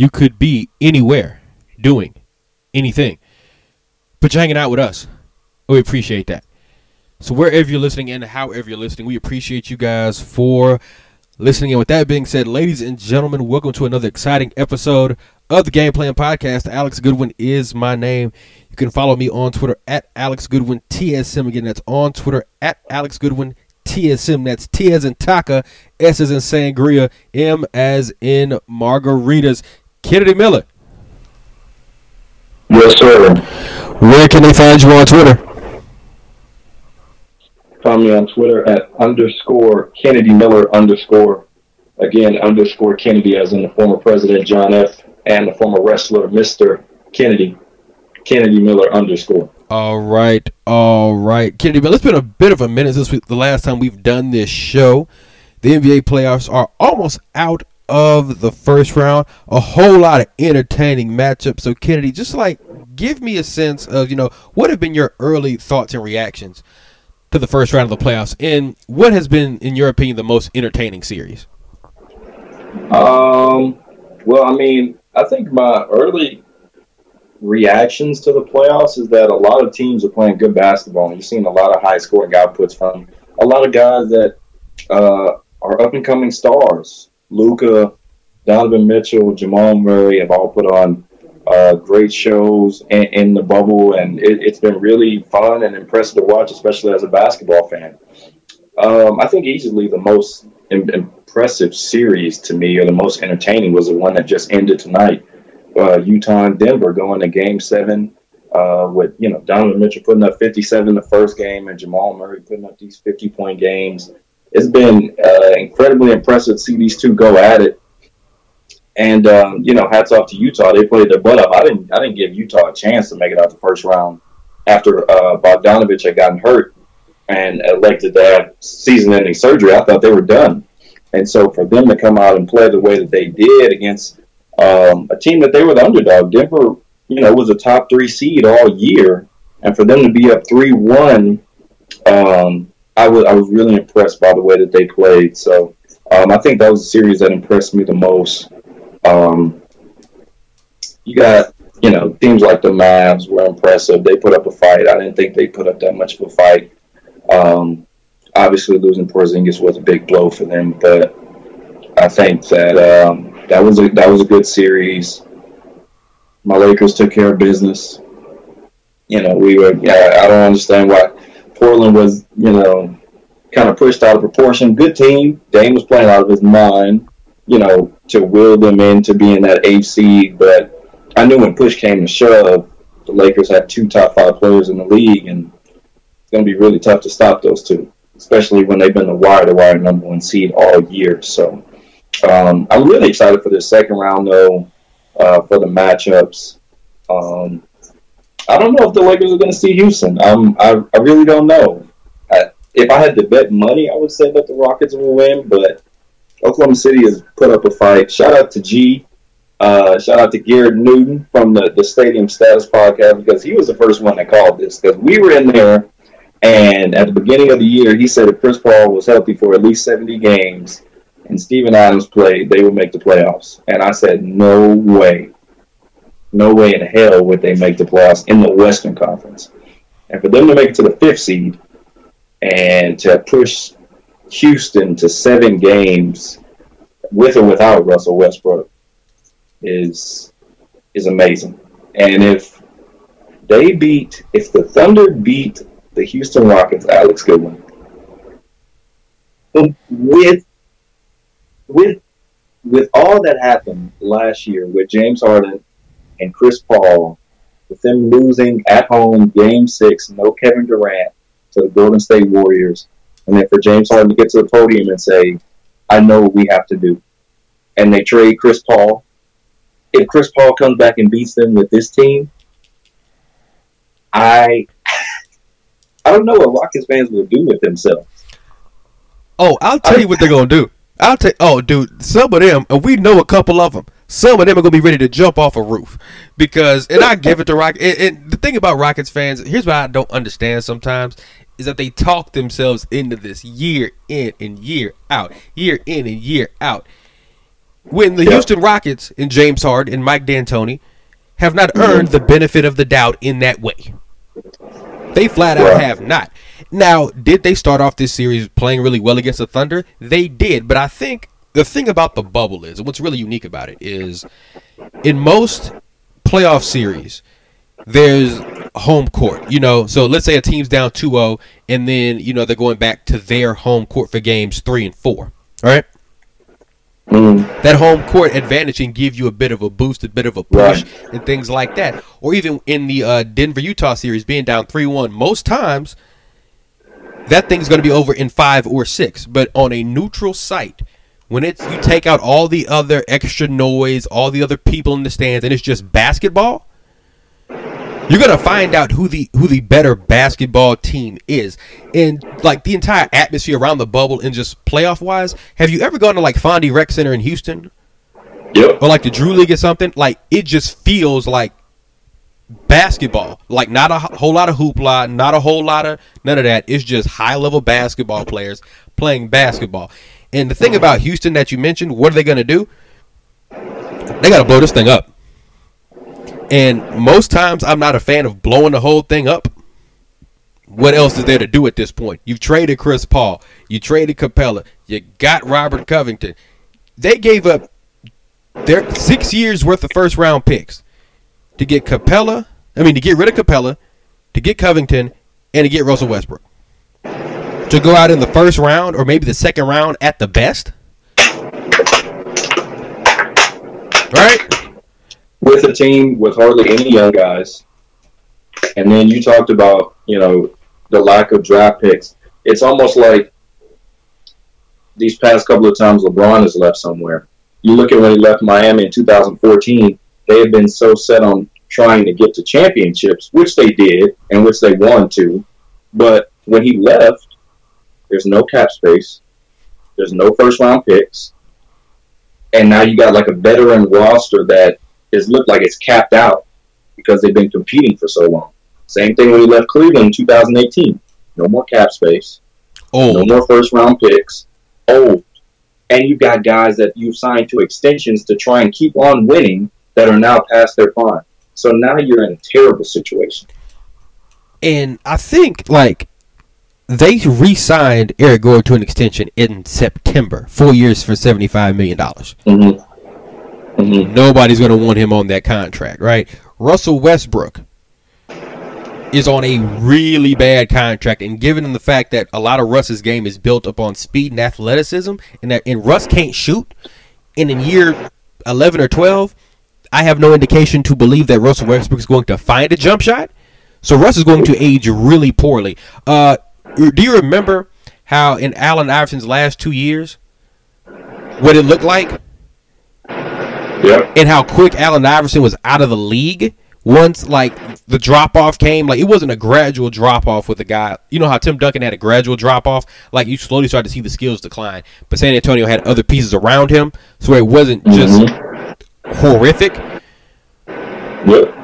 You could be anywhere doing anything, but you're hanging out with us. We appreciate that. So wherever you're listening and however you're listening, we appreciate you guys for listening. And with that being said, ladies and gentlemen, welcome to another exciting episode of the Game Plan Podcast. Alex Goodwin is my name. You can follow me on Twitter at Alex Goodwin TSM. Again, that's on Twitter at Alex Goodwin TSM. That's T as in Taka, S as in Sangria, M as in Margaritas. Kennedy Miller. Yes, sir. Where can they find you on Twitter? Find me on Twitter at underscore Kennedy Miller underscore. Again, underscore Kennedy, as in the former president John F. and the former wrestler Mr. Kennedy. Kennedy Miller underscore. All right, all right, Kennedy. Miller. it's been a bit of a minute since we, the last time we've done this show. The NBA playoffs are almost out of the first round. A whole lot of entertaining matchups. So, Kennedy, just like give me a sense of you know what have been your early thoughts and reactions to the first round of the playoffs, and what has been, in your opinion, the most entertaining series? Um. Well, I mean, I think my early reactions to the playoffs is that a lot of teams are playing good basketball. And you're seeing a lot of high scoring outputs from a lot of guys that uh, are up and coming stars. Luka, Donovan Mitchell, Jamal Murray have all put on uh, great shows in, in, the bubble, and it, has been really fun and impressive to watch, especially as a basketball fan. Um, I think easily the most impressive series to me, or the most entertaining, was the one that just ended tonight uh, Utah and Denver going to Game Seven uh, with you know Donovan Mitchell putting up 57 the first game and Jamal Murray putting up these 50 point games. It's been uh, incredibly impressive to see these two go at it. And um, you know, hats off to Utah. They played their butt off. I didn't. I didn't give Utah a chance to make it out the first round after uh, Bogdanovich had gotten hurt and elected to have season-ending surgery. I thought they were done. And so for them to come out and play the way that they did against um, a team that they were the underdog. Denver, you know, was a top three seed all year, and for them to be up three one, um, I was I was really impressed by the way that they played. So um, I think that was a series that impressed me the most. Um, you got you know teams like the Mavs were impressive. They put up a fight. I didn't think they put up that much of a fight. Um, obviously, losing Porzingis was a big blow for them, but I think that um, that was a that was a good series. My Lakers took care of business. You know, we were. Yeah, I don't understand why Portland was. You know, kind of pushed out of proportion. Good team. Dame was playing out of his mind. You know, to will them into being that eighth seed. But I knew when push came to shove, the Lakers had two top five players in the league, and it's going to be really tough to stop those two, especially when they've been the wire to wire number one seed all year. So um, I'm really excited for the second round, though, uh, for the matchups. Um, I don't know if the Lakers are going to see Houston. Um, I, I really don't know. If I had to bet money, I would say that the Rockets will win, but Oklahoma City has put up a fight. Shout out to G. Uh, shout out to Garrett Newton from the, the Stadium Status podcast because he was the first one that called this because we were in there and at the beginning of the year he said if Chris Paul was healthy for at least 70 games and Steven Adams played, they would make the playoffs. And I said, no way. No way in hell would they make the playoffs in the Western Conference. And for them to make it to the fifth seed and to push Houston to seven games with or without Russell Westbrook is is amazing. And if they beat, if the Thunder beat the Houston Rockets, Alex Goodwin, with with with all that happened last year with James Harden and Chris Paul, with them losing at home Game Six, no Kevin Durant to the Golden State Warriors, and then for James Harden to get to the podium and say, "I know what we have to do," and they trade Chris Paul. If Chris Paul comes back and beats them with this team, I I don't know what Rockets fans will do with themselves. Oh, I'll tell I, you what they're gonna do. I'll take. Oh, dude, some of them, and we know a couple of them. Some of them are gonna be ready to jump off a roof because, and I give it to Rock. And, and the thing about Rockets fans, here's what I don't understand sometimes is that they talk themselves into this year in and year out, year in and year out. when the Yeah. Houston Rockets and James Harden and Mike D'Antoni have not mm-hmm. earned the benefit of the doubt in that way. They flat out have not. Now, did they start off this series playing really well against the Thunder? They did, but I think the thing about the bubble is, and what's really unique about it is, in most playoff series, there's home court. You know, so let's say a team's down 2-0, and then you know they're going back to their home court for games three and four. All right Mm, that home court advantage can give you a bit of a boost, a bit of a push, Right. and things like that. Or even in the uh, Denver Utah series, being down three one, most times that thing's going to be over in five or six. But on a neutral site, when it's you take out all the other extra noise, all the other people in the stands, and it's just basketball. You're gonna find out who the who the better basketball team is, and like the entire atmosphere around the bubble and just playoff wise. Have you ever gone to like Fonde Rec Center in Houston yep. or like the Drew League or something? Like it just feels like basketball. Like not a whole lot of hoopla, not a whole lot of none of that. It's just high level basketball players playing basketball. And the thing about Houston that you mentioned, what are they gonna do? They gotta blow this thing up. And most times, I'm not a fan of blowing the whole thing up. What else is there to do at this point? You've traded Chris Paul. You traded Capela. You got Robert Covington. They gave up their six years worth of first round picks to get Capela. I mean, to get rid of Capela, to get Covington, and to get Russell Westbrook. To go out in the first round or maybe the second round at the best. Right? With a team with hardly any young guys, and then you talked about you know the lack of draft picks. It's almost like these past couple of times LeBron has left somewhere. You look at when he left Miami in 2014. They had been so set on trying to get to championships, which they did, and which they won to. But when he left, there's no cap space. There's no first round picks. And now you got like a veteran roster that is looked like it's capped out because they've been competing for so long. Same thing when he left Cleveland in 2018. No more cap space, no Oh, more first round picks, old. And you've got guys that you've signed to extensions to try and keep on winning that are now past their prime. So now you're in a terrible situation. and I think like they re-signed Eric Gordon to an extension in September, four years for seventy-five million dollars. Mm-hmm. Mm-hmm. Nobody's going to want him on that contract, right? Russell Westbrook is on a really bad contract, and given the fact that a lot of Russ's game is built upon speed and athleticism, and that and Russ can't shoot, and in year eleven or twelve, I have no indication to believe that Russell Westbrook is going to find a jump shot. So Russ is going to age really poorly. Uh, do you remember how in Allen Iverson's last two years, what it looked like? And how quick Allen Iverson was out of the league once like the drop off came. Like it wasn't a gradual drop off with the guy. You know how Tim Duncan had a gradual drop off. Like you slowly started to see the skills decline. But San Antonio had other pieces around him, so it wasn't just mm-hmm. horrific. Yep.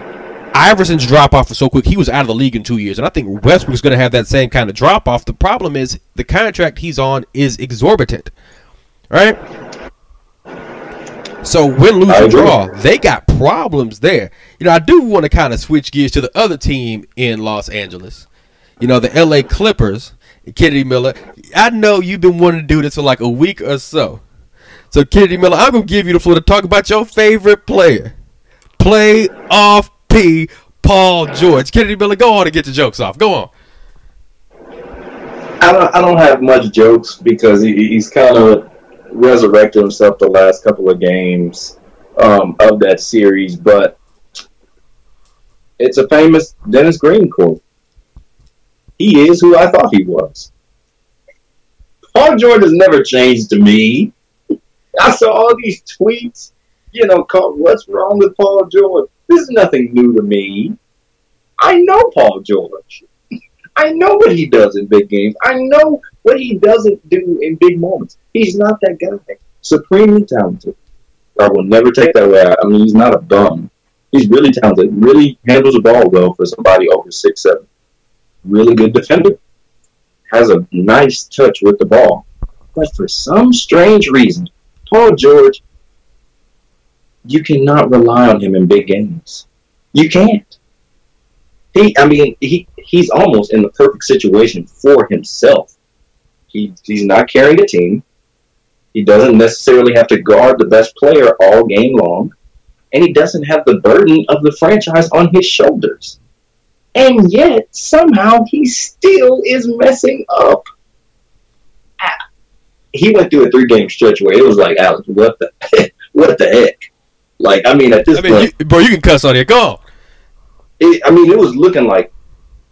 Iverson's drop off was so quick; he was out of the league in two years, and I think Westbrook's going to have that same kind of drop off. The problem is the contract he's on is exorbitant, right? So win, lose, or draw, they got problems there. You know, I do want to kind of switch gears to the other team in Los Angeles. You know, the L.A. Clippers, Kennedy Miller. I know you've been wanting to do this for like a week or so. So, Kennedy Miller, I'm gonna give you the floor to talk about your favorite player, play off P. Paul George. Kennedy Miller, go on and get your jokes off. Go on. I don't, I don't have much jokes because he, he's kind of resurrected himself the last couple of games um, of that series, but it's a famous Dennis Green quote. He is who I thought he was. Paul George has never changed to me. I saw all these tweets, you know, called, what's wrong with Paul George? This is nothing new to me. I know Paul George. I know what he does in big games. I know what he doesn't do in big moments. He's not that guy. Supremely talented. I will never take that away. I mean, he's not a bum. He's really talented. Really handles the ball well for somebody over six seven. Really good defender. Has a nice touch with the ball. But for some strange reason, Paul George you cannot rely on him in big games. You can't. He, I mean, he he's almost in the perfect situation for himself. He he's not carrying a team. He doesn't necessarily have to guard the best player all game long, and he doesn't have the burden of the franchise on his shoulders. And yet, somehow, he still is messing up. He went through a three-game stretch where it was like, Alex, what the, what the heck? Like, I mean, at this I mean, point, you, bro, you can cuss on here. Go on. it, I mean, it was looking like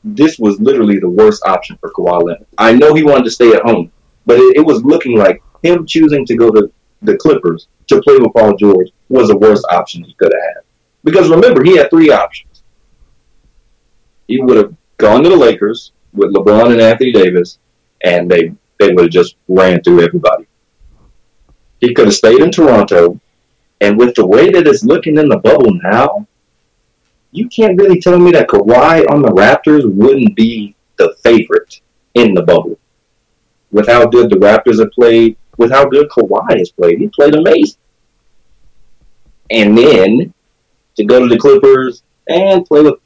this was literally the worst option for Kawhi Leonard. I know he wanted to stay at home, but it, it was looking like him choosing to go to the Clippers to play with Paul George was the worst option he could have had. Because remember, he had three options. He would have gone to the Lakers with LeBron and Anthony Davis, and they they would have just ran through everybody. He could have stayed in Toronto, and with the way that it's looking in the bubble now, you can't really tell me that Kawhi on the Raptors wouldn't be the favorite in the bubble. With how good the Raptors have played, with how good Kawhi has played, he played amazing. And then to go to the Clippers and play with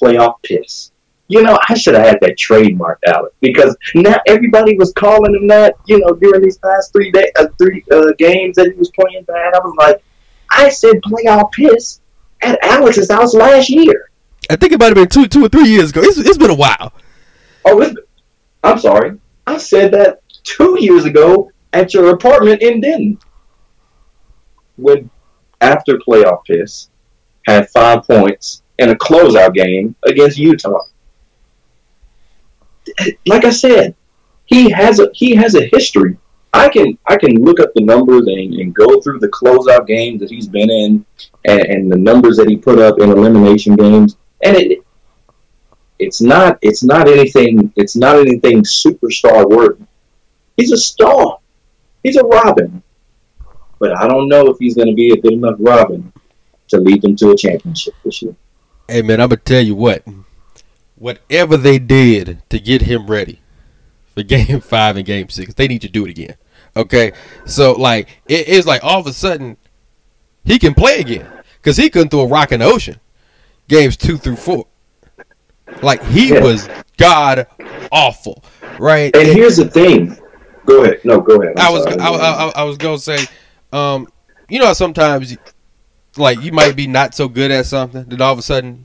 playoff piss. You know, I should have had that trademarked out because now everybody was calling him that. You know, during these past three day, uh, three uh, games that he was playing bad, I was like, I said playoff piss at Alex's house last year. I think it might have been two, two or three years ago. It's, it's been a while. Oh, it's, I'm sorry. I said that two years ago at your apartment in Denton. When after playoff piss had five points in a closeout game against Utah. Like I said, he has a he has a history. I can I can look up the numbers and, and go through the closeout games that he's been in and, and the numbers that he put up in elimination games, and it it's not it's not anything it's not anything superstar worthy. He's a star. He's a Robin. But I don't know if he's going to be a good enough Robin to lead them to a championship this year. Hey man, I'm gonna tell you what. Whatever they did to get him ready for Game Five and Game Six, they need to do it again. Okay, so like it is like all of a sudden he can play again because he couldn't throw a rock in the ocean. Games two through four, like he Yeah. was god awful, right? And here's the thing. Go ahead. No, go ahead. I'm I was sorry. I, I, I, I was gonna say, um, you know, how sometimes like you might be not so good at something, then all of a sudden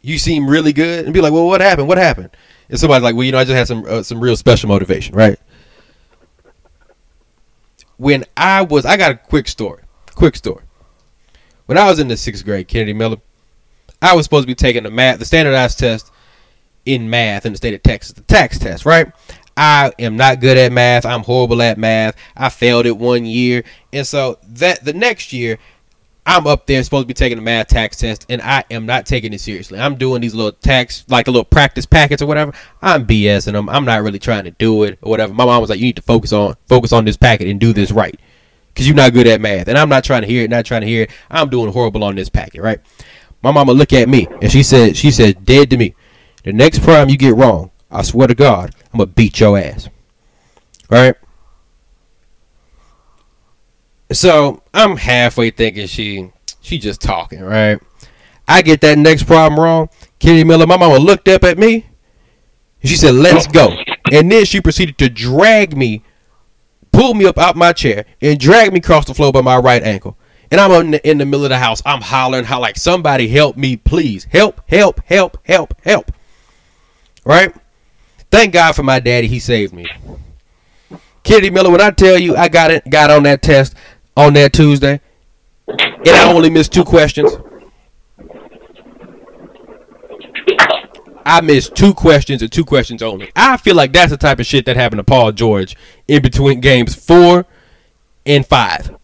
you seem really good, and be like, well, what happened? What happened? And somebody's like, well, you know, I just had some uh, some real special motivation, right? When I was, I got a quick story. Quick story. When I was in the sixth grade, Kennedy Miller, I was supposed to be taking the math, the standardized test in math in the state of Texas, the TAKS test, right? I am not good at math. I'm horrible at math. I failed it one year, and so that the next year, I'm up there supposed to be taking a math TAKS test, and I am not taking it seriously. I'm doing these little TAKS, like a little practice packets or whatever. I'm BSing them. I'm not really trying to do it or whatever. My mom was like, "You need to focus on focus on this packet and do this right, because you're not good at math." And I'm not trying to hear it. Not trying to hear it. I'm doing horrible on this packet, right? My mama look at me and she said, she said, dead to me. The next prime you get wrong, I swear to God, I'm gonna beat your ass. Right? So I'm halfway thinking she she just talking, right? I get that next problem wrong. Kitty Miller, my mama looked up at me. She said, "Let's go." And then she proceeded to drag me, pull me up out my chair, and drag me across the floor by my right ankle. And I'm in the, in the middle of the house. I'm hollering, how like somebody help me, please, help, help, help, help, help. Right? Thank God for my daddy. He saved me. Kitty Miller, when I tell you I got it, got on that test on that Tuesday, and I only missed two questions. I missed two questions and two questions only. I feel like that's the type of shit that happened to Paul George in between games four and five.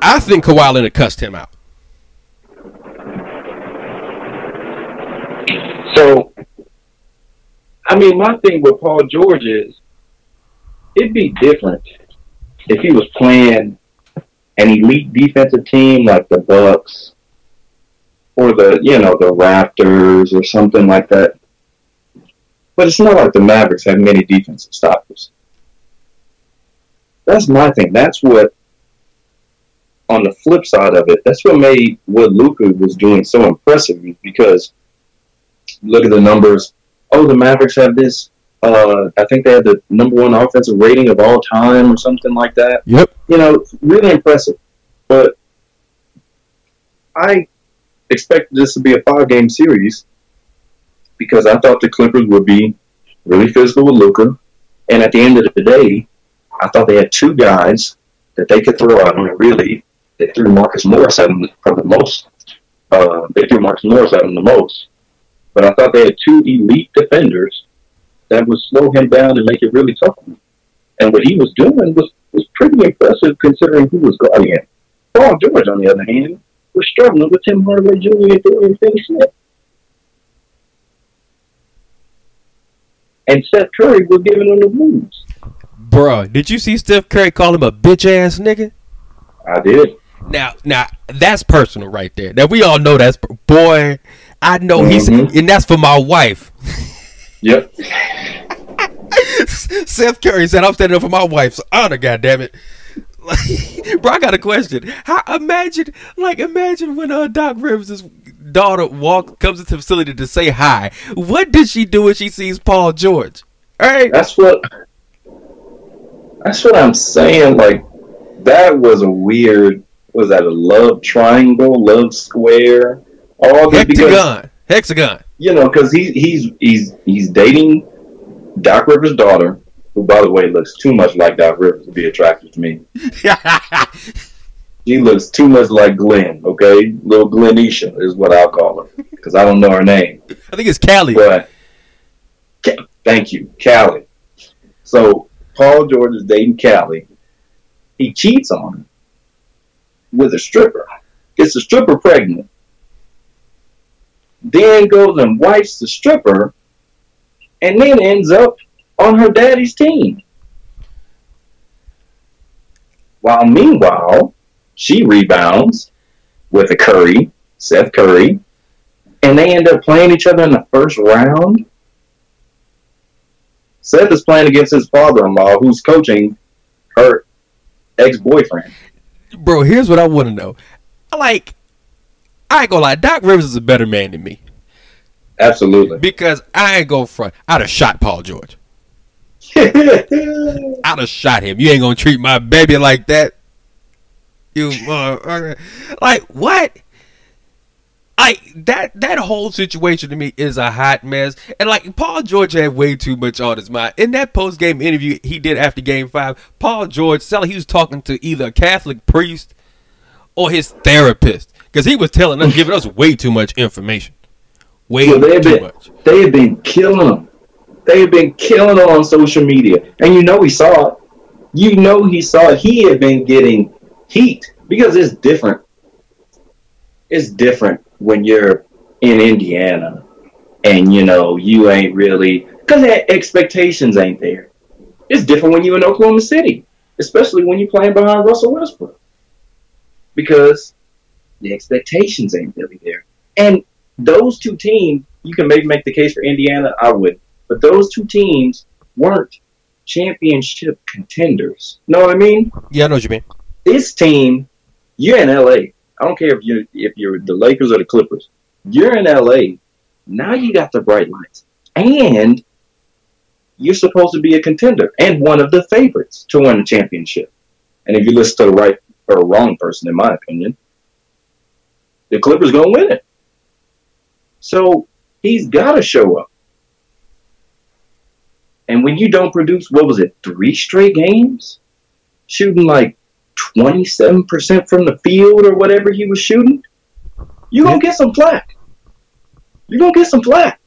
I think Kawhi Leonard cussed him out. So, I mean, my thing with Paul George is it'd be different if he was playing an elite defensive team like the Bucks or the you know the Raptors or something like that. But it's not like the Mavericks have many defensive stoppers. That's my thing. That's what on the flip side of it, that's what made what Luka was doing so impressive because look at the numbers. Oh, the Mavericks have this. Uh, I think they had the number one offensive rating of all time or something like that. Yep. You know, really impressive. But I expected this to be a five game series because I thought the Clippers would be really physical with Luka. And at the end of the day, I thought they had two guys that they could throw out. I mean, really, they threw Marcus Morris at them probably the most. Uh, they threw Marcus Morris at them the most. But I thought they had two elite defenders that would slow him down and make it really tough. And what he was doing was, was pretty impressive considering who was guarding him. Paul George, on the other hand, was struggling with Tim Hardaway Jr. and Dorian Finney-Smith. And Seth Curry was giving him the moves. Bruh, did you see Steph Curry call him a bitch ass nigga? I did. Now, now that's personal right there. Now we all know that's boy. I know he's, Mhm. and that's for my wife. Yep. Seth Curry said, "I'm standing up for my wife's honor." God damn it, bro! I got a question. How imagine, like, imagine when uh, Doc Rivers' daughter walk comes into the facility to say hi. What did she do when she sees Paul George? All right, That's what. That's what I'm saying. Like that was a weird. Was that a love triangle, love square? All because hexagon, you know because he, he's he's he's dating Doc Rivers' daughter, who by the way looks too much like Doc Rivers to be attractive to me. She looks too much like Glenn. Okay, little Glenisha is what I'll call her because I don't know her name. I think it's Callie. But Ca- thank you, Callie. So Paul George is dating Callie. He cheats on her with a stripper. Gets the stripper pregnant. Then goes and wipes the stripper, and then ends up on her daddy's team. While meanwhile, she rebounds with a Curry, Seth Curry, and they end up playing each other in the first round. Seth is playing against his father-in-law, who's coaching her ex-boyfriend. Bro, here's what I want to know. I like, I ain't gonna lie, Doc Rivers is a better man than me Absolutely. because I ain't gonna front. I'd have shot Paul George. I'd have shot him. You ain't gonna treat my baby like that. You motherfucker. Like what? Like that that whole situation to me is a hot mess. And like Paul George had way too much on his mind. In that post game interview he did after game five, Paul George sounded like he was talking to either a Catholic priest or his therapist. Because he was telling us giving us way too much information. Way Well, too been- much. they have been killing him. They have been killing him on social media, and you know he saw it. You know he saw it. He had been getting heat because it's different. It's different when you're in Indiana, and you know you ain't really because expectations ain't there. It's different when you're in Oklahoma City, especially when you're playing behind Russell Westbrook, because the expectations ain't really there. And those two teams, you can maybe make the case for Indiana. I would, but those two teams weren't championship contenders. Know what I mean? Yeah, I know what you mean. This team, you're in LA. I don't care if you if you're the Lakers or the Clippers. You're in LA. Now you got the bright lights, and you're supposed to be a contender and one of the favorites to win the championship. And if you listen to the right or wrong person, in my opinion, the Clippers gonna win it. So he's got to show up. And when you don't produce, what was it, three straight games? Shooting like 27% from the field or whatever he was shooting, you're going to get some flack. You're going to get some flack.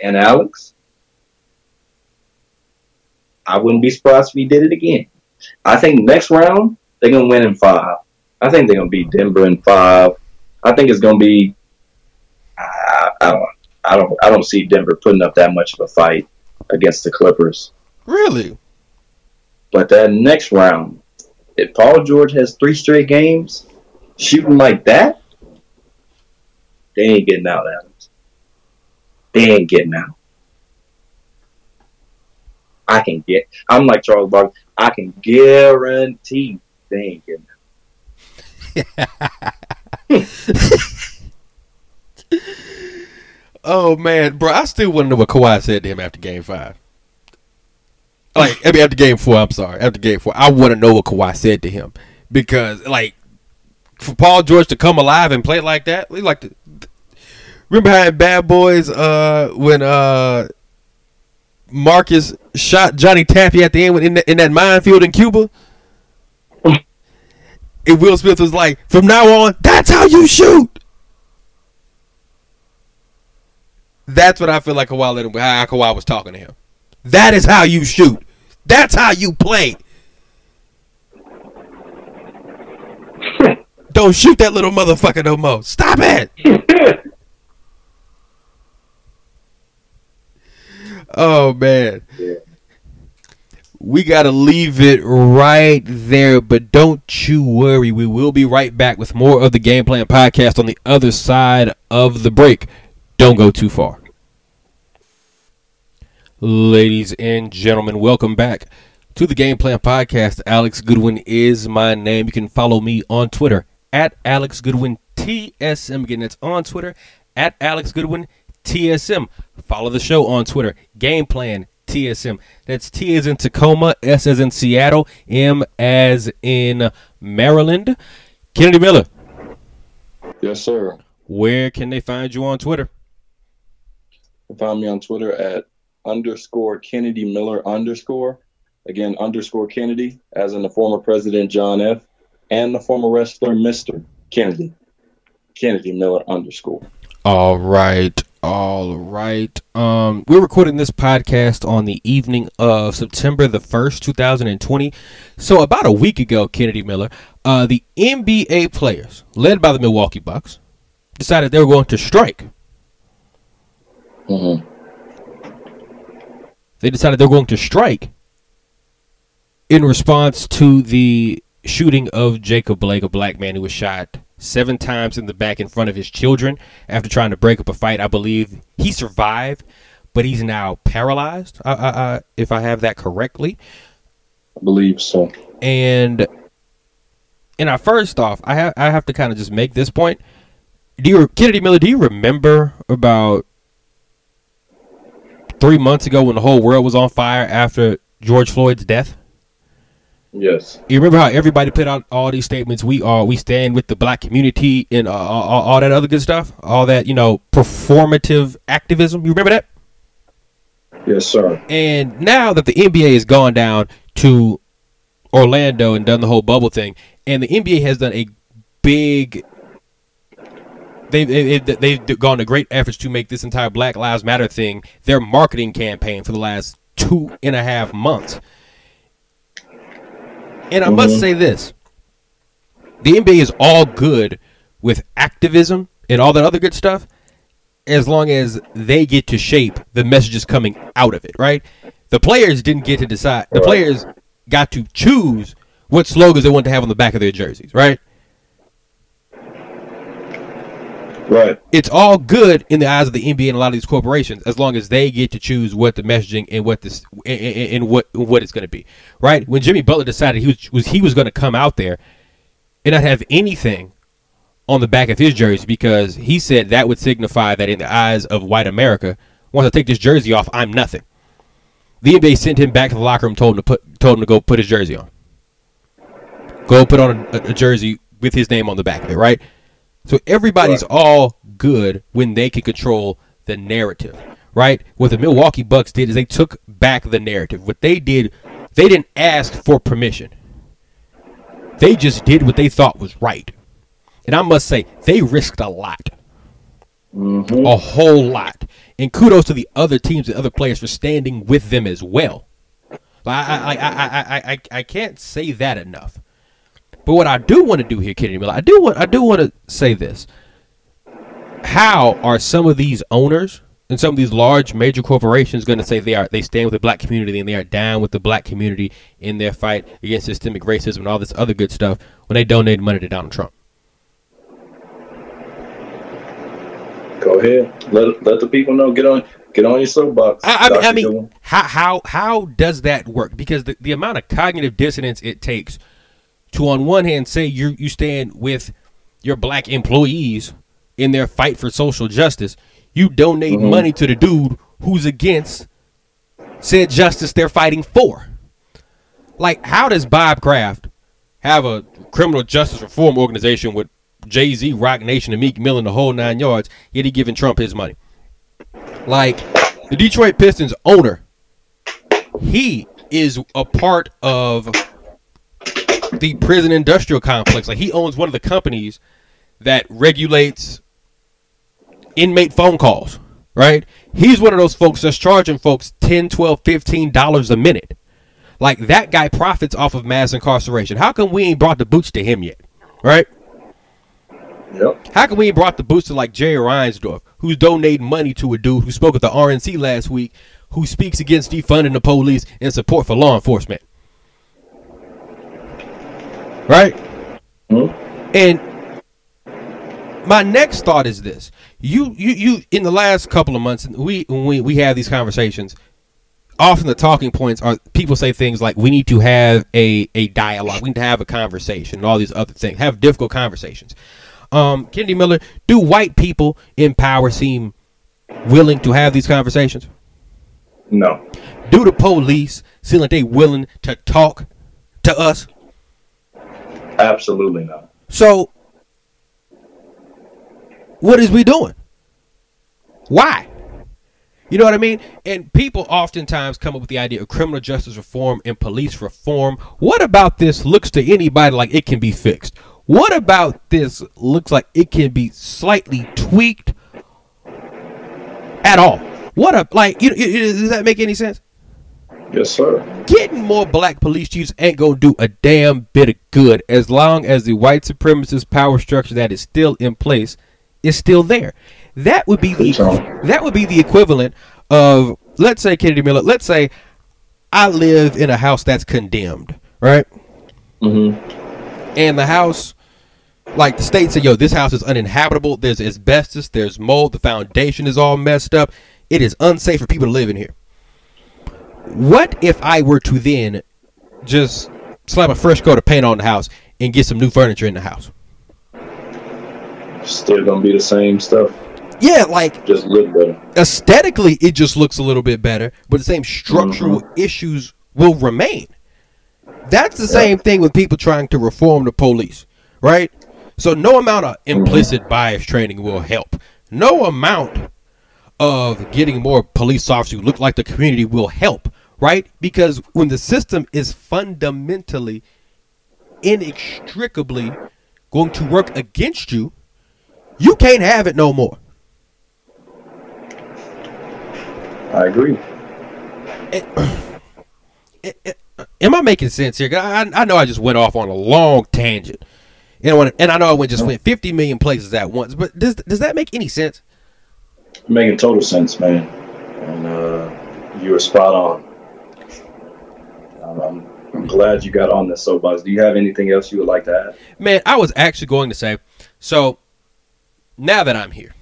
And Alex, I wouldn't be surprised if he did it again. I think next round, they're going to win in five. I think they're going to beat Denver in five. I think it's going to be. I, I don't. I don't. I don't see Denver putting up that much of a fight against the Clippers. Really? But that next round, if Paul George has three straight games shooting like that, they ain't getting out, of Adams. They ain't getting out. I can get. I'm like Charles Barkley. I can guarantee thinking. oh man, bro, I still want to know what Kawhi said to him after Game Five. Like, I mean, after Game Four, I'm sorry, after Game Four, I want to know what Kawhi said to him because, like, for Paul George to come alive and play like that, we like to remember how in Bad Boys, uh, when uh, Marcus shot Johnny Tapia at the end in, the, in that minefield in Cuba. And Will Smith was like, "From now on, that's how you shoot." That's what I feel like Kawhi him, how Kawhi was talking to him. That is how you shoot. That's how you play. Don't shoot that little motherfucker no more. Stop it. oh man. Yeah. We got to leave it right there, but don't you worry. We will be right back with more of the Game Plan podcast on the other side of the break. Don't go too far. Ladies and gentlemen, welcome back to the Game Plan Podcast. Alex Goodwin is my name. You can follow me on Twitter at Alex Goodwin TSM. Again, that's on Twitter at Alex Goodwin TSM. Follow the show on Twitter, Game Plan TSM. That's T as in Tacoma, S as in Seattle, M as in Maryland. Kennedy Miller, Yes, sir. where can they find you on Twitter? You can find me on Twitter at underscore Kennedy Miller underscore. Again, underscore Kennedy, as in the former president John F. and the former wrestler Mr. Kennedy. Kennedy Miller underscore. All right. All right. Um, we're recording this podcast on the evening of September the 1st, 2020. So, about a week ago, Kennedy Miller, uh, the NBA players, led by the Milwaukee Bucks, decided they were going to strike. Mm-hmm. They decided they were going to strike in response to the shooting of Jacob Blake, a black man who was shot seven times in the back in front of his children after trying to break up a fight. I believe he survived, but he's now paralyzed, uh, uh, uh, if I have that correctly. I believe so. And and I first off, I have I have to kind of just make this point. Do you Kennedy Miller? Do you remember about three months ago when the whole world was on fire after George Floyd's death? Yes. You remember how everybody put out all these statements? We are, we stand with the black community and uh, all, all that other good stuff. All that you know, performative activism. You remember that? Yes, sir. And now that the NBA has gone down to Orlando and done the whole bubble thing, and the NBA has done a big. They've, they've, they've gone to great efforts to make this entire Black Lives Matter thing their marketing campaign for the last two and a half months. And I must Mhm. say this the NBA is all good with activism and all that other good stuff as long as they get to shape the messages coming out of it, right? The players didn't get to decide. The players got to choose what slogans they want to have on the back of their jerseys, right? Right. It's all good in the eyes of the NBA and a lot of these corporations as long as they get to choose what the messaging and what this and, and, and what what it's going to be, right? When Jimmy Butler decided he was, was he was going to come out there and not have anything on the back of his jersey because he said that would signify that in the eyes of white America, once I take this jersey off, I'm nothing. The NBA sent him back to the locker room, told him to put, told him to go put his jersey on. Go put on a, a jersey with his name on the back of it, right? So everybody's Right. all good when they can control the narrative, right? What the Milwaukee Bucks did is they took back the narrative. What they did, they didn't ask for permission. They just did what they thought was right. And I must say, they risked a lot, Mm-hmm. a whole lot. And kudos to the other teams and other players for standing with them as well. I, I, I, I, I, I, I can't say that enough. But what I do want to do here, Kennedy Miller, I do want I do want to say this. How are some of these owners and some of these large major corporations going to say they are they stand with the black community and they are down with the black community in their fight against systemic racism and all this other good stuff when they donate money to Donald Trump? Go ahead. Let let the people know. Get on get on your soapbox. I, I mean, I mean how how how does that work? Because the, the amount of cognitive dissonance it takes to on one hand say you you stand with your black employees in their fight for social justice, you donate Mhm. money to the dude who's against said justice they're fighting for. Like, how does Bob Kraft have a criminal justice reform organization with Jay Z, Roc Nation, and Meek Mill in the whole nine yards, yet he giving Trump his money? Like, the Detroit Pistons owner, he is a part of the prison industrial complex. Like, he owns one of the companies that regulates inmate phone calls, right? He's one of those folks that's charging folks 10, 12, 15 dollars a minute. Like that guy profits off of mass incarceration. How come we ain't brought the boots to him yet? Right? Yep. How come we ain't brought the boots to like Jerry Reinsdorf, who's donating money to a dude who spoke at the RNC last week, who speaks against defunding the police and support for law enforcement? Right? Mhm. And my next thought is this: you, you, you. In the last couple of months, we when we we have these conversations. Often the talking points are people say things like we need to have a a dialogue, we need to have a conversation, and all these other things. Have difficult conversations. Um, Kennedy Miller, do white people in power seem willing to have these conversations? No. Do the police seem like they willing to talk to us? Absolutely not. So, what is we doing? Why? You know what I mean? And people oftentimes come up with the idea of criminal justice reform and police reform. What about this looks to anybody like it can be fixed? What about this looks like it can be slightly tweaked at all? What a like, you, you, does that make any sense? Yes, sir. getting more black police chiefs ain't gonna do a damn bit of good as long as the white supremacist power structure that is still in place is still there. That would be the that would be the equivalent of let's say Kennedy Miller. Let's say I live in a house that's condemned, right? Mm-hmm. and the house like the state said yo this house is uninhabitable there's asbestos there's mold the foundation is all messed up it is unsafe for people to live in here what if i were to then just slap a fresh coat of paint on the house and get some new furniture in the house? Still gonna be the same stuff. yeah like Just look better. aesthetically it just looks a little bit better but the same structural mm-hmm. issues will remain. That's the same thing with people trying to reform the police right? So no amount of mm-hmm. implicit bias training will help. No amount of getting more police officers who look like the community will help right because when the system is fundamentally inextricably going to work against you you can't have it no more I agree. Uh, am I making sense here? I, I know I just went off on a long tangent, and I, and I know I went just went fifty million places at once. But does does that make any sense? Making total sense, man. And uh, you were spot on. I'm, I'm glad you got on this soapbox. Do you have anything else you would like to add? Man, I was actually going to say, so now that I'm here,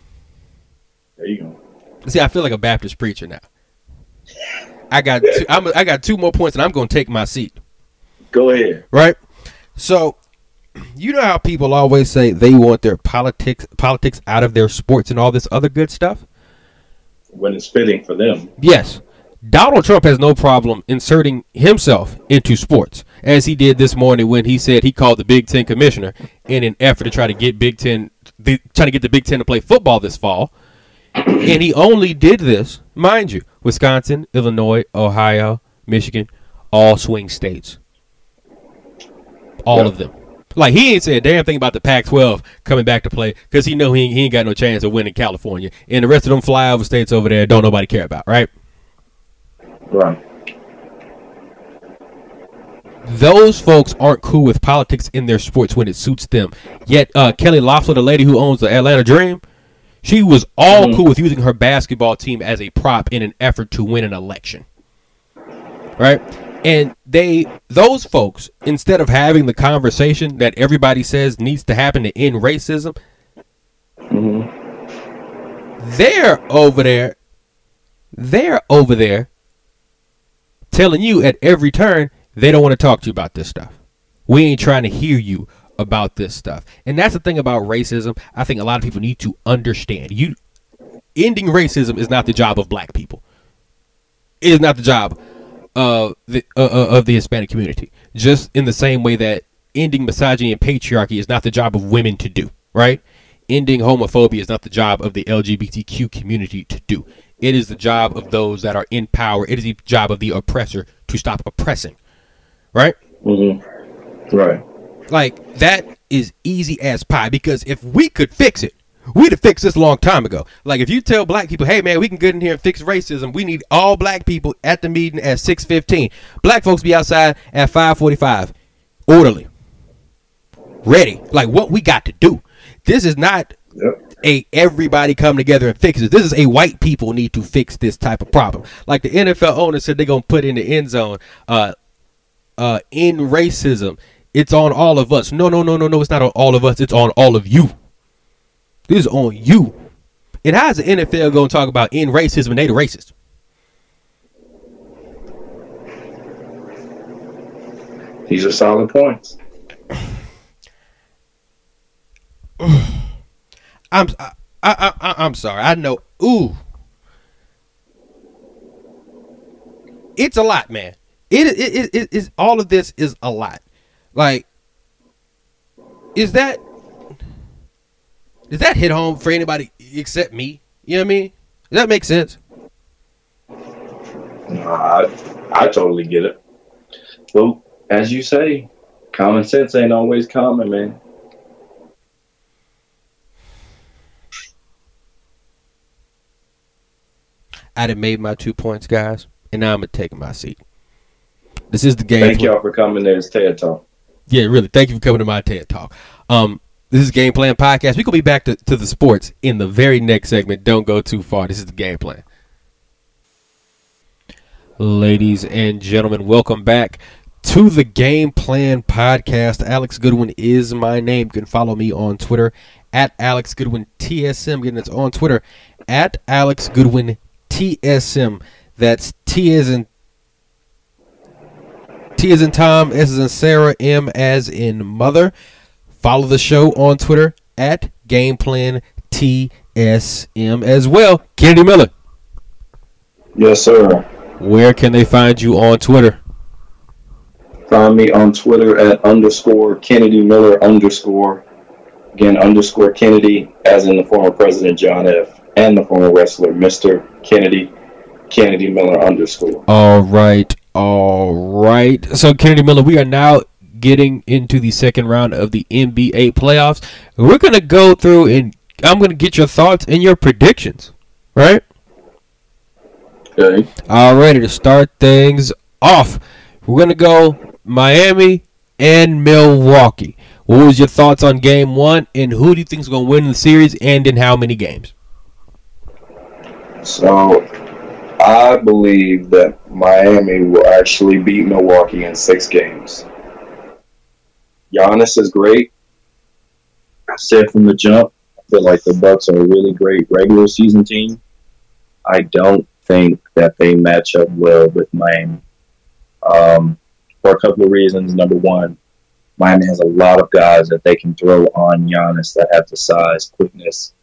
There you go. see, I feel like a Baptist preacher now. I got two, I'm, I got two more points, and I'm going to take my seat. Go ahead. Right. So, you know how people always say they want their politics politics out of their sports and all this other good stuff. When it's fitting for them. Yes. Donald Trump has no problem inserting himself into sports, as he did this morning when he said he called the Big Ten commissioner in an effort to try to get Big Ten, the, trying to get the Big Ten to play football this fall. And he only did this, mind you, Wisconsin, Illinois, Ohio, Michigan, all swing states. All of them. Like he ain't said a damn thing about the Pac-12 coming back to play because he know he ain't, he ain't got no chance of winning California, and the rest of them flyover states over there don't nobody care about, right? Right. Those folks aren't cool with politics in their sports when it suits them. Yet uh, Kelly Loeffler, the lady who owns the Atlanta Dream, she was all Mhm. cool with using her basketball team as a prop in an effort to win an election. Right? And they those folks, instead of having the conversation that everybody says needs to happen to end racism, hmm they're over there they're over there telling you at every turn they don't want to talk to you about this stuff We ain't trying to hear you about this stuff. And that's the thing about racism. I think a lot of people need to understand. You ending racism is not the job of black people. It is not the job of the uh, uh, of the Hispanic community. Just in the same way that ending misogyny and patriarchy is not the job of women to do, right? Ending homophobia is not the job of the LGBTQ community to do. It is the job of those that are in power. It is the job of the oppressor to stop oppressing, right? Mm-hmm. Right. Like that is easy as pie because if we could fix it, we'd have fixed this a long time ago. Like if you tell black people, "Hey man, we can get in here and fix racism. We need all black people at the meeting at 6:15. Black folks be outside at 5:45, orderly, ready. Like what we got to do. This is not Yep. a everybody come together and fix it. This is a white people need to fix this type of problem. Like the NFL owner said they're gonna put in the end zone uh uh in racism. It's on all of us. No, no, no, no, no, it's not on all of us, it's on all of you. This is on you. And how's the NFL gonna talk about in racism and they the racist? These are solid points. I'm I, I, I I'm sorry. I know. Ooh, it's a lot, man. It it it, it is all of this is a lot. Like, is that does that hit home for anybody except me? You know what I mean? Does that make sense? I, I totally get it. Well, as you say, common sense ain't always common, man. I done made my two points, guys, and now I'm gonna take my seat. This is the game. Thank y'all for coming to this TED Talk. Yeah, really. Thank you for coming to my TED Talk. Um, this is Game Plan Podcast. We're gonna be back to, to the sports in the very next segment. Don't go too far. This is the game plan. Ladies and gentlemen, welcome back to the Game Plan Podcast. Alex Goodwin is my name. You can follow me on Twitter at Alex Goodwin TSM. Again, it's on Twitter at Alex Goodwin TSM. That's T as in T as in Tom, S as in Sarah, M as in Mother. Follow the show on Twitter at Gameplan TSM as well. Kennedy Miller, Yes, sir. where can they find you on Twitter? Find me on Twitter at underscore Kennedy Miller underscore. Again, underscore Kennedy, as in the former President John F. and the former wrestler Mr. Kennedy, Kennedy Miller underscore. All right, all right. So Kennedy Miller, we are now getting into the second round of the NBA playoffs. We're gonna go through and I'm gonna get your thoughts and your predictions. Right? Okay. All ready to start things off. We're gonna go Miami and Milwaukee. What was your thoughts on Game One, and who do you think is gonna win the series, and in how many games? So, I believe that Miami will actually beat Milwaukee in six games. Giannis is great. I said from the jump, I feel like the Bucks are a really great regular season team. I don't think that they match up well with Miami um, for a couple of reasons. Number one, Miami has a lot of guys that they can throw on Giannis that have the size, quickness,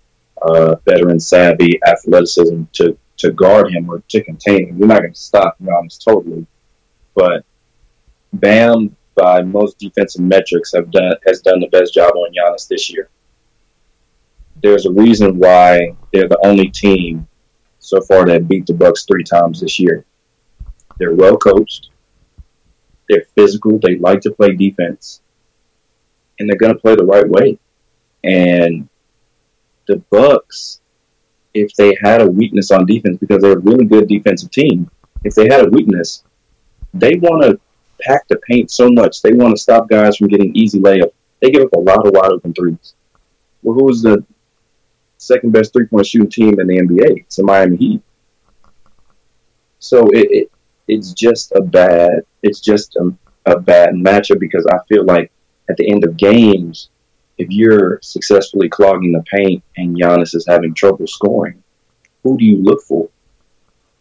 uh, veteran savvy, athleticism to, to guard him or to contain him. We're not going to stop Giannis totally, but Bam, by most defensive metrics, have done has done the best job on Giannis this year. There's a reason why they're the only team so far that beat the Bucks three times this year. They're well coached. They're physical. They like to play defense, and they're going to play the right way. And the Bucks, if they had a weakness on defense, because they're a really good defensive team, if they had a weakness, they want to pack the paint so much. They want to stop guys from getting easy layups. They give up a lot of wide open threes. Well, who's the second best three point shooting team in the NBA? It's the Miami Heat. So it, it it's just a bad it's just a, a bad matchup because I feel like at the end of games, if you're successfully clogging the paint and Giannis is having trouble scoring, who do you look for?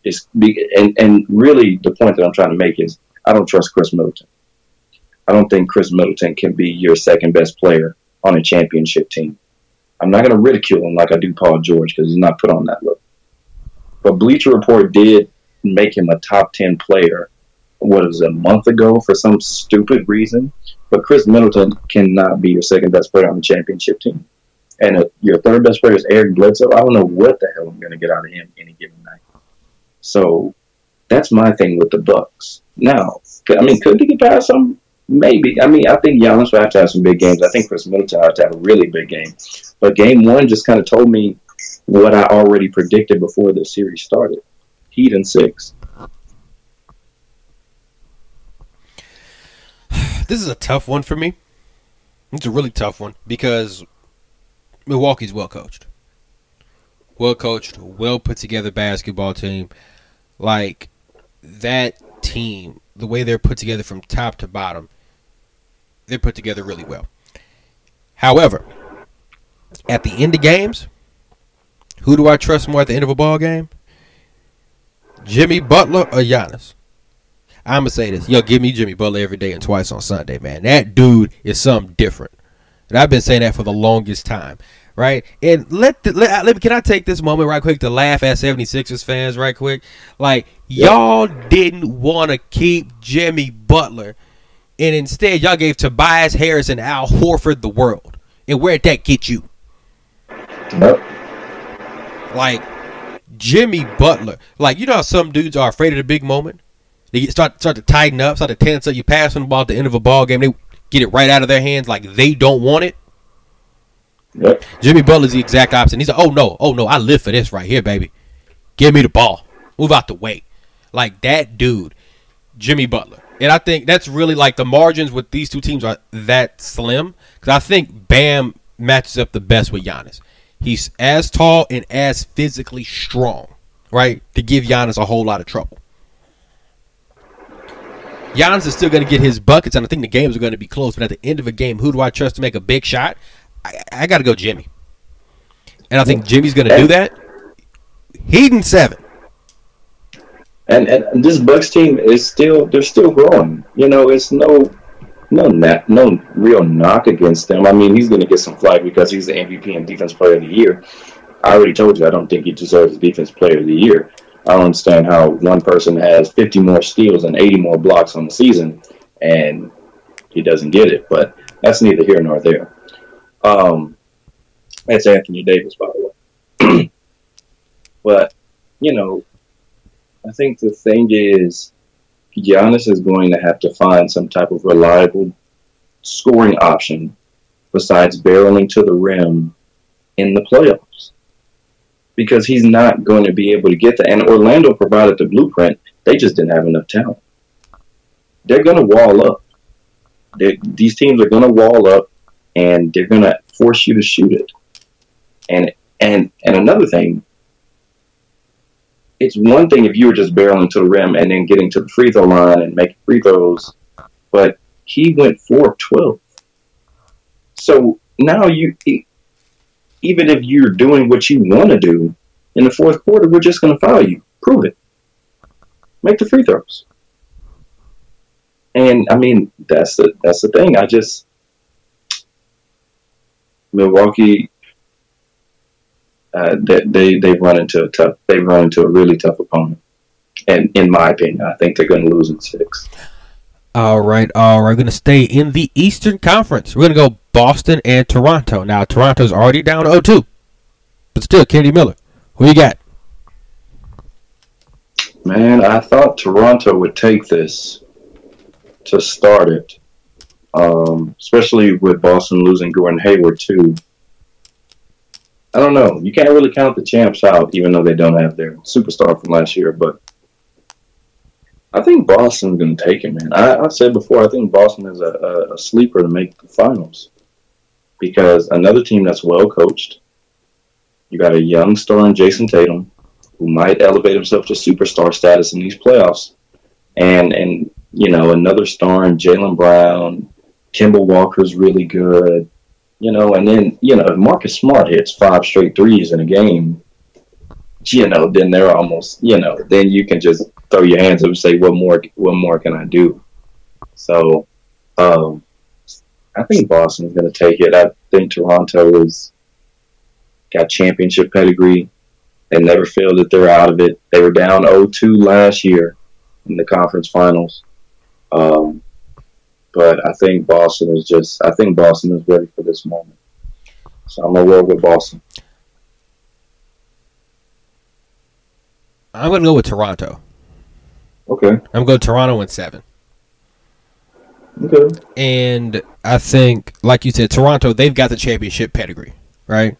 It's and and really the point that I'm trying to make is I don't trust Khris Middleton. I don't think Khris Middleton can be your second best player on a championship team. I'm not going to ridicule him like I do Paul George because he's not put on that list. But Bleacher Report did make him a top 10 player, what was it, a month ago for some stupid reason. But Khris Middleton cannot be your second best player on the championship team. And your third best player is Eric Bledsoe. I don't know what the hell I'm going to get out of him any given night. So that's my thing with the Bucks. Now, I mean, could they get past them? Maybe. I mean, I think Giannis will have to have some big games. I think Khris Middleton will have to have a really big game. But game one just kind of told me what I already predicted before the series started. Heat and six. This is a tough one for me. It's a really tough one because Milwaukee's well coached. Well coached, well put together basketball team. Like that team, the way they're put together from top to bottom, they're put together really well. However, at the end of games, who do I trust more at the end of a ball game? Jimmy Butler or Giannis? I'm gonna say this. Yo, give me Jimmy Butler every day and twice on Sunday, man. That dude is something different. And I've been saying that for the longest time, right? And let, the, let, let can I take this moment right quick to laugh at 76ers fans right quick? Like y'all didn't want to keep Jimmy Butler, and instead y'all gave Tobias Harris and Al Horford the world. And where'd that get you? Nope. Like Jimmy Butler. Like you know how some dudes are afraid of the big moment. They get, start start to tighten up, start to tense up. You pass them the ball at the end of a ball game, they get it right out of their hands like they don't want it. Yep. Jimmy Butler's the exact opposite. He's like, oh no, oh no, I live for this right here, baby. Give me the ball. Move out the way. Like that dude, Jimmy Butler. And I think that's really like the margins with these two teams are that slim. Because I think Bam matches up the best with Giannis. He's as tall and as physically strong, right? To give Giannis a whole lot of trouble. Giannis is still going to get his buckets, and I think the games are going to be close. But at the end of a game, who do I trust to make a big shot? I, I got to go Jimmy. And I think Jimmy's going to do that. Heat in seven. And and this Bucks team is still they're still growing. You know, it's no no na- no real knock against them. I mean, he's going to get some flack because he's the MVP and Defense Player of the Year. I already told you I don't think he deserves Defense Player of the Year. I don't understand how one person has 50 more steals and 80 more blocks on the season and he doesn't get it. But that's neither here nor there. Um, that's Anthony Davis, by the way. but you know, I think the thing is, Giannis is going to have to find some type of reliable scoring option besides barreling to the rim in the playoffs. Because he's not going to be able to get that. And Orlando provided the blueprint. They just didn't have enough talent. They're going to wall up. They're, these teams are going to wall up and they're going to force you to shoot it. And and and another thing, it's one thing if you were just barreling to the rim and then getting to the free throw line and making free throws, but he went four of twelve. So now you, even if you're doing what you want to do in the fourth quarter, we're just going to foul you. Prove it. Make the free throws. And I mean, that's the that's the thing. I just Milwaukee uh, they, they they've run into a tough they've run into a really tough opponent. And in my opinion, I think they're going to lose in six. All right, all right. We're going to stay in the Eastern Conference. We're going to go Boston and Toronto. Now, Toronto's already down 0-2, but still, Kennedy Miller. Who you got? Man, I thought Toronto would take this to start it, um, especially with Boston losing Gordon Hayward too. I don't know. You can't really count the champs out, even though they don't have their superstar from last year. But I think Boston's going to take it, man. I, I, said before, I think Boston is a, a, sleeper to make the finals because another team that's well coached. You got a young star in Jayson Tatum, who might elevate himself to superstar status in these playoffs, and and you know another star in Jaylen Brown. Kemba Walker's really good you know, and then you know if Marcus Smart hits five straight threes in a game, you know, then they're almost, you know, then you can just throw your hands up and say, what more, what more can I do? So, Um, I think Boston's going to take it. I think Toronto is got championship pedigree. They never feel that they're out of it. They were down 0-2 last year in the conference finals. Um, but I think Boston is just. I think Boston is ready for this moment. So I'm gonna roll with Boston. I'm going to go with Toronto. Okay. I'm going to Toronto in seven. Okay. And I think, like you said, Toronto, they've got the championship pedigree, right?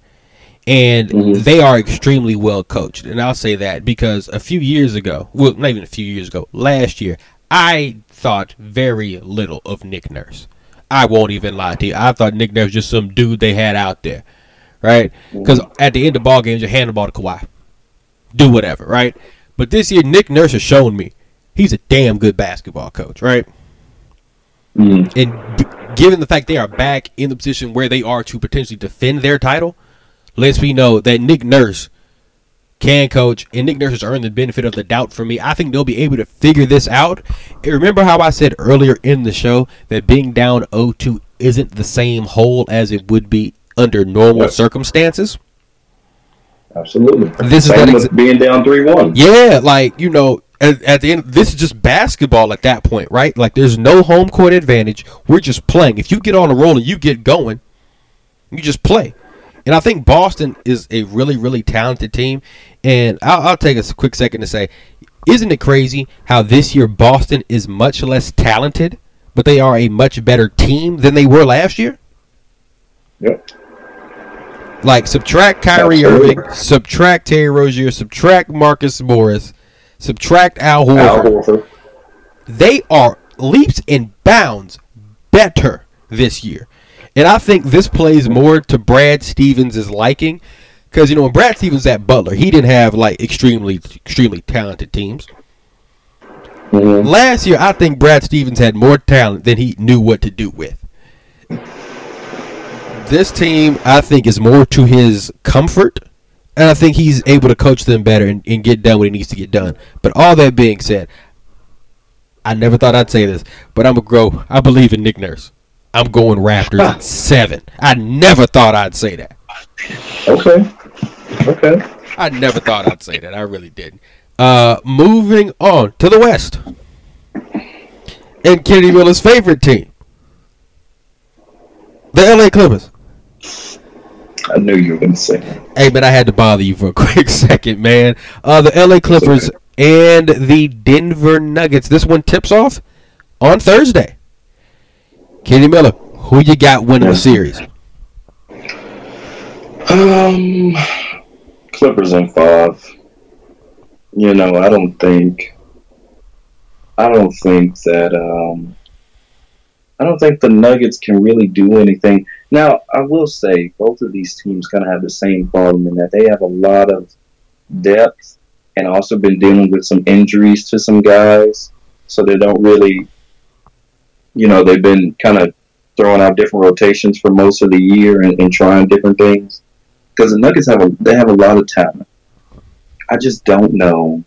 And Mhm. they are extremely well coached. And I'll say that because a few years ago, well, not even a few years ago, last year, I thought very little of Nick Nurse. I won't even lie to you. I thought Nick Nurse was just some dude they had out there, right? Because at the end of ball games, you hand the ball to Kawhi. Do whatever, right? But this year, Nick Nurse has shown me he's a damn good basketball coach, right? Mm. and b- given the fact they are back in the position where they are to potentially defend their title, lets me know that Nick Nurse can coach, and Nick Nurse has earned the benefit of the doubt for me. I think they'll be able to figure this out. And remember how I said earlier in the show that being down 0-2 isn't the same hole as it would be under normal Yep. circumstances? Absolutely. This is Same that exa- being down three one. Yeah, like you know, at, at the end, this is just basketball at that point, right? Like there's no home court advantage. We're just playing. If you get on a roll and you get going, you just play. And I think Boston is a really, really talented team. And I'll, I'll take a quick second to say, isn't it crazy how this year Boston is much less talented, but they are a much better team than they were last year? Yep. Like subtract Kyrie Absolutely. Irving, subtract Terry Rozier, subtract Marcus Morris, subtract Al Horford. Al Horford. They are leaps and bounds better this year. And I think this plays more to Brad Stevens' liking. Because, you know, when Brad Stevens at Butler, he didn't have, like, extremely, extremely talented teams. Mhm. Last year, I think Brad Stevens had more talent than he knew what to do with. This team, I think, is more to his comfort, and I think he's able to coach them better and, and get done what he needs to get done. But all that being said, I never thought I'd say this, but I'm gonna grow. I believe in Nick Nurse. I'm going Raptors at seven. I never thought I'd say that. Okay. Okay. I never thought I'd say that. I really didn't. Uh, moving on to the West. And Kenny Miller's favorite team. The LA Clippers. I knew you were going to say that. Hey, man, I had to bother you for a quick second, man. Uh, the LA Clippers and the Denver Nuggets. This one tips off on Thursday. Kenny Miller, who you got winning the series? Um, Clippers in five. You know, I don't think. I don't think that. Um, I don't think the Nuggets can really do anything. Now, I will say both of these teams kind of have the same problem in that they have a lot of depth and also been dealing with some injuries to some guys, so they don't really. You know, they've been kind of throwing out different rotations for most of the year and, and trying different things because the Nuggets have a they have a lot of talent. I just don't know.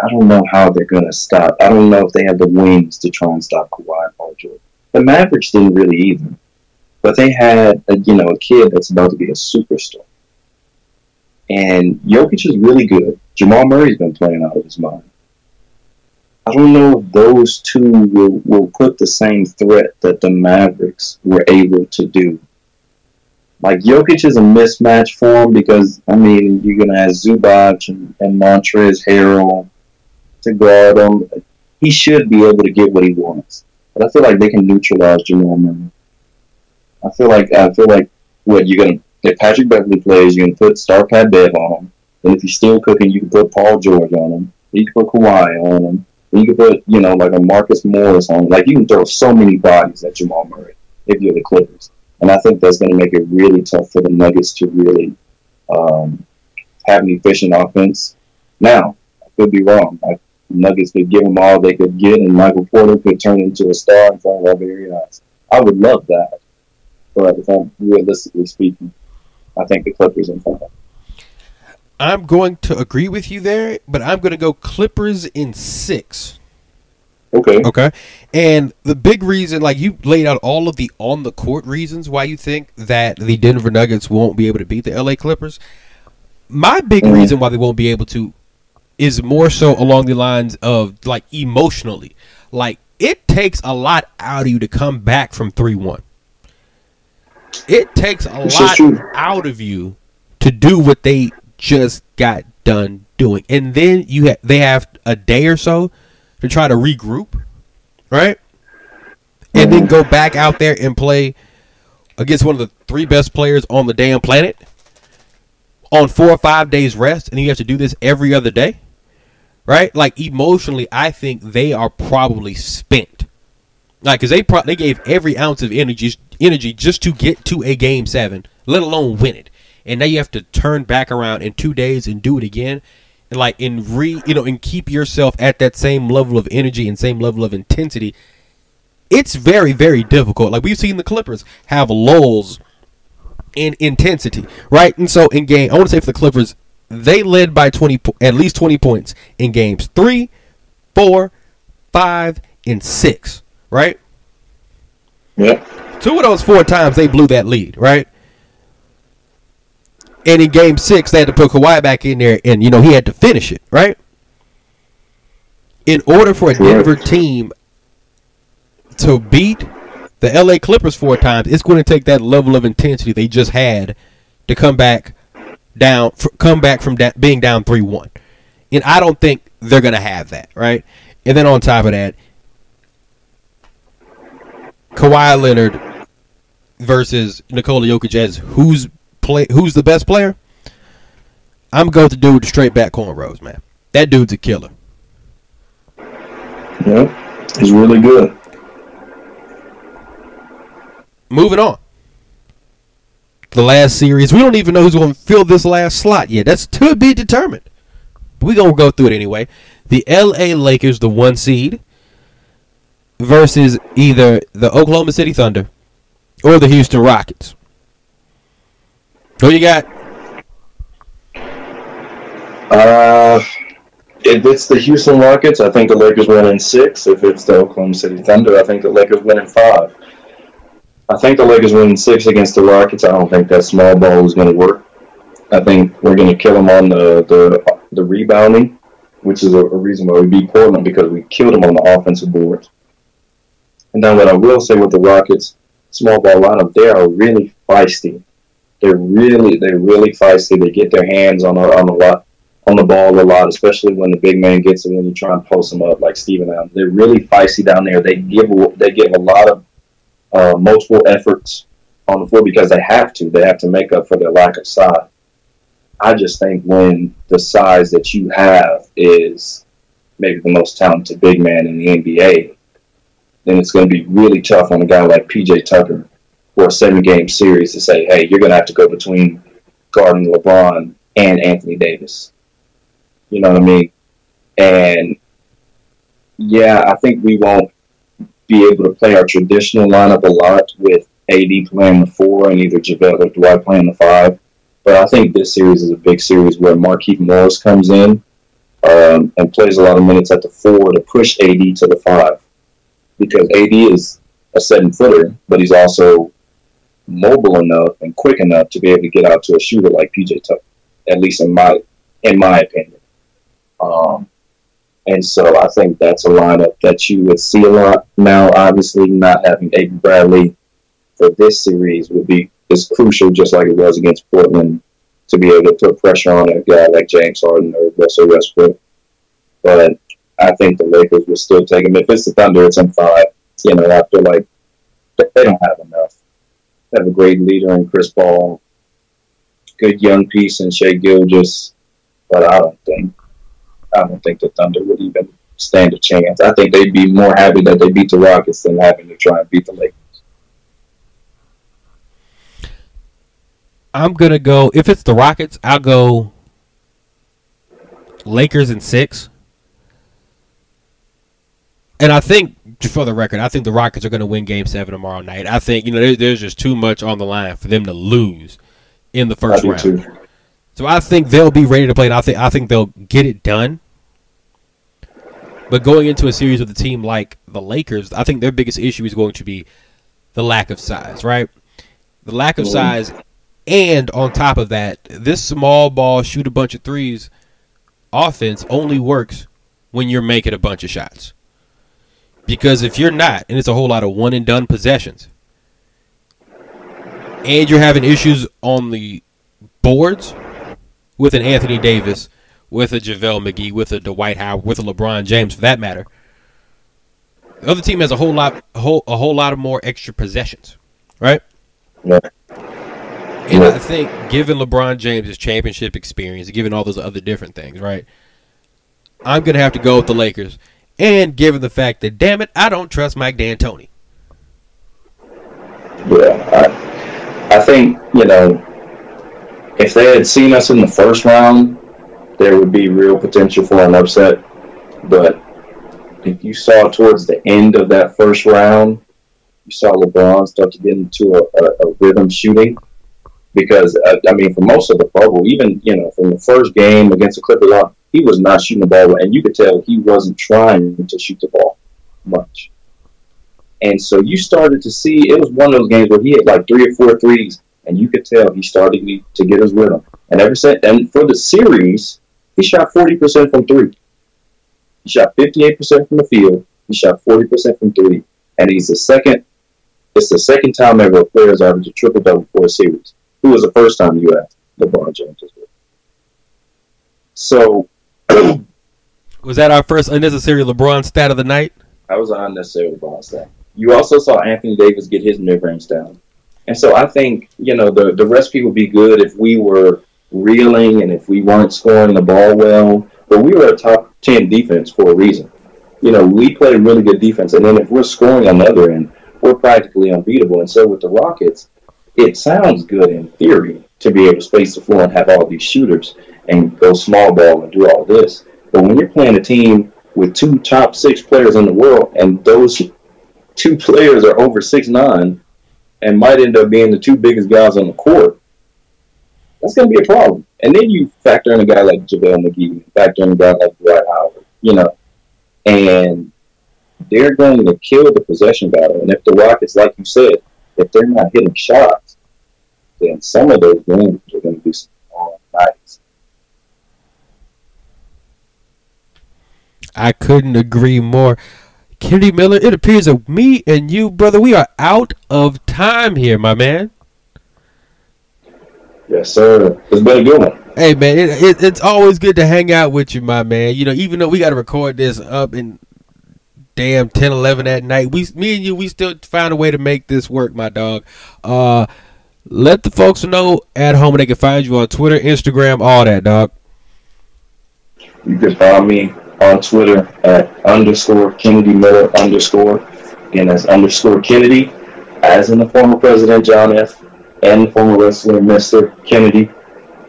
I don't know how they're gonna stop. I don't know if they have the wings to try and stop Kawhi and Paul George. The Mavericks didn't really either, but they had a, you know a kid that's about to be a superstar. And Jokic is really good. Jamal Murray's been playing out of his mind. I don't know if those two will, will put the same threat that the Mavericks were able to do like Jokic is a mismatch for him because I mean you're gonna have Zubac and, and Montrezl Harrell to guard him. He should be able to get what he wants, but I feel like they can neutralize Jamal Murray. I feel like I feel like what you're gonna if Patrick Beverley plays, you're gonna put Star Pat on him. And if he's still cooking, you can put Paul George on him. You can put Kawhi on him. And you can put you know like a Marcus Morris on. Like you can throw so many bodies at Jamal Murray if you're the Clippers. And I think that's going to make it really tough for the Nuggets to really um, have an efficient offense. Now, I could be wrong. I, Nuggets could give them all they could get, and Michael Porter could turn into a star in front of our very eyes. I would love that. But if I'm realistically speaking, I think the Clippers in five. I'm going to agree with you there, but I'm going to go Clippers in six. Okay. Okay. And the big reason, like you laid out all of the on the court reasons why you think that the Denver Nuggets won't be able to beat the LA Clippers. My big Mhm. reason why they won't be able to is more so along the lines of like emotionally. Like it takes a lot out of you to come back from 3 1. It takes a is lot out of you to do what they just got done doing. And then you ha- they have a day or so to try to regroup, right? And then go back out there and play against one of the three best players on the damn planet on four or five days rest, and you have to do this every other day, right? Like emotionally, I think they are probably spent, like because they pro- they gave every ounce of energy energy just to get to a game seven, let alone win it, and now you have to turn back around in two days and do it again, and like and re you know and keep yourself at that same level of energy and same level of intensity. It's very very difficult. Like we've seen the Clippers have lulls in intensity, right? And so in game, I want to say for the Clippers, they led by twenty, po- at least twenty points in games three, four, five, and six, right? Yeah. Two of those four times they blew that lead, right? And in game six, they had to put Kawhi back in there, and you know he had to finish it, right? In order for a. Denver team to beat the LA Clippers four times, it's going to take that level of intensity they just had to come back down, come back from da- being down three one, and I don't think they're going to have that, right? And then on top of that, Kawhi Leonard versus Nikola Jokic as who's play who's the best player? I'm going to do with the straight back cornrows, man. That dude's a killer. Yeah. He's really good. Moving on. The last series, we don't even know who's going to fill this last slot yet. That's to be determined. We're going to go through it anyway. The LA Lakers, the one seed, versus either the Oklahoma City Thunder or the Houston Rockets. Who you got? Uh, if it's the Houston Rockets, I think the Lakers win in six. If it's the Oklahoma City Thunder, I think the Lakers win in five. I think the Lakers win in six against the Rockets. I don't think that small ball is going to work. I think we're going to kill them on the, the the rebounding, which is a, a reason why we beat Portland because we killed them on the offensive boards. And then what I will say with the Rockets small ball lineup, they are really feisty. They're really they're really feisty. They get their hands on a, on a lot on the ball a lot, especially when the big man gets it when you try and post them up like Steven Adams. They're really feisty down there. They give they give a lot of uh, multiple efforts on the floor because they have to. They have to make up for their lack of size. I just think when the size that you have is maybe the most talented big man in the NBA, then it's going to be really tough on a guy like PJ Tucker for a seven game series to say, hey, you're going to have to go between guarding LeBron and Anthony Davis. You know what I mean? And yeah, I think we won't be able to play our traditional lineup a lot with AD playing the four and either JaVale or Dwight playing the five. But I think this series is a big series where Markieff Morris comes in um, and plays a lot of minutes at the four to push AD to the five. Because AD is a seven footer, but he's also mobile enough and quick enough to be able to get out to a shooter like PJ Tucker, at least in my in my opinion. Um, and so I think that's a lineup that you would see a lot now. Obviously, not having Avery Bradley for this series would be is crucial, just like it was against Portland, to be able to put pressure on a guy like James Harden or Russell Westbrook. But I think the Lakers will still take him. If it's the Thunder, it's in five. You know, I feel like they don't have enough. Have a great leader in Chris Paul, good young piece in Shai Gilgeous, but I don't think I don't think the Thunder would even stand a chance. I think they'd be more happy that they beat the Rockets than having to try and beat the Lakers. I'm gonna go. If it's the Rockets, I'll go Lakers in six. And I think, for the record, I think the Rockets are going to win Game Seven tomorrow night. I think you know there, there's just too much on the line for them to lose in the first round. too. So I think they'll be ready to play, and I think I think they'll get it done. But going into a series with a team like the Lakers, I think their biggest issue is going to be the lack of size, right? The lack of mm-hmm. size, and on top of that, this small ball shoot a bunch of threes offense only works when you're making a bunch of shots. Because if you're not, and it's a whole lot of one and done possessions, and you're having issues on the boards with an Anthony Davis, with a JaVale McGee, with a Dwight Howard, with a LeBron James for that matter, the other team has a whole lot a whole, a whole lot of more extra possessions. Right? Yeah. And I think given LeBron James' championship experience, given all those other different things, right? I'm gonna have to go with the Lakers. And given the fact that damn it, I don't trust Mike D'Antoni. Yeah, I, I think you know if they had seen us in the first round, there would be real potential for an upset. But if you saw towards the end of that first round, you saw LeBron start to get into a, a, a rhythm shooting. Because uh, I mean, for most of the bubble, even you know, from the first game against the Clippers, he was not shooting the ball, and you could tell he wasn't trying to shoot the ball much. And so you started to see it was one of those games where he had like three or four threes, and you could tell he started to get his rhythm. And ever since, and for the series, he shot forty percent from three. He shot fifty eight percent from the field. He shot forty percent from three, and he's the second. It's the second time ever a player has averaged a triple double for a series. Who was the first time you asked? LeBron James. So Was that our first unnecessary LeBron stat of the night? That was an unnecessary LeBron stat. You also saw Anthony Davis get his mid range down. And so I think, you know, the, the recipe would be good if we were reeling and if we weren't scoring the ball well. But we were a top 10 defense for a reason. You know, we played really good defense. And then if we're scoring on the other end, we're practically unbeatable. And so with the Rockets, it sounds good in theory to be able to space the floor and have all these shooters and go small ball and do all this. But when you're playing a team with two top six players in the world and those two players are over six nine and might end up being the two biggest guys on the court, that's going to be a problem. And then you factor in a guy like JaVale McGee, factor in a guy like Dwight Howard, you know, and they're going to kill the possession battle. And if the Rockets, like you said, if they're not hitting shots, then some of those games are going to be some oh, long nights. I couldn't agree more. Kennedy Miller, it appears that me and you, brother, we are out of time here, my man. Yes, sir. It's been a good one. Hey, man, it, it, it's always good to hang out with you, my man. You know, even though we got to record this up in damn 10, 11 at night, we, me and you, we still found a way to make this work, my dog. Uh, let the folks know at home they can find you on Twitter, Instagram, all that, dog. You can find me on Twitter at underscore Kennedy Miller underscore. Again, that's underscore Kennedy, as in the former President John F. and the former wrestler Mr. Kennedy.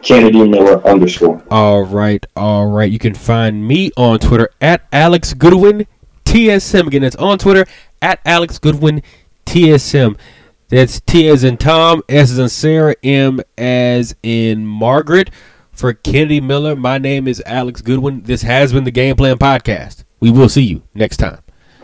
Kennedy Miller underscore. All right, all right. You can find me on Twitter at Alex Goodwin TSM. Again, that's on Twitter at Alex Goodwin TSM. That's T as in Tom, S as in Sarah, M as in Margaret. For Kennedy Miller, my name is Alex Goodwin. This has been the Game Plan Podcast. We will see you next time.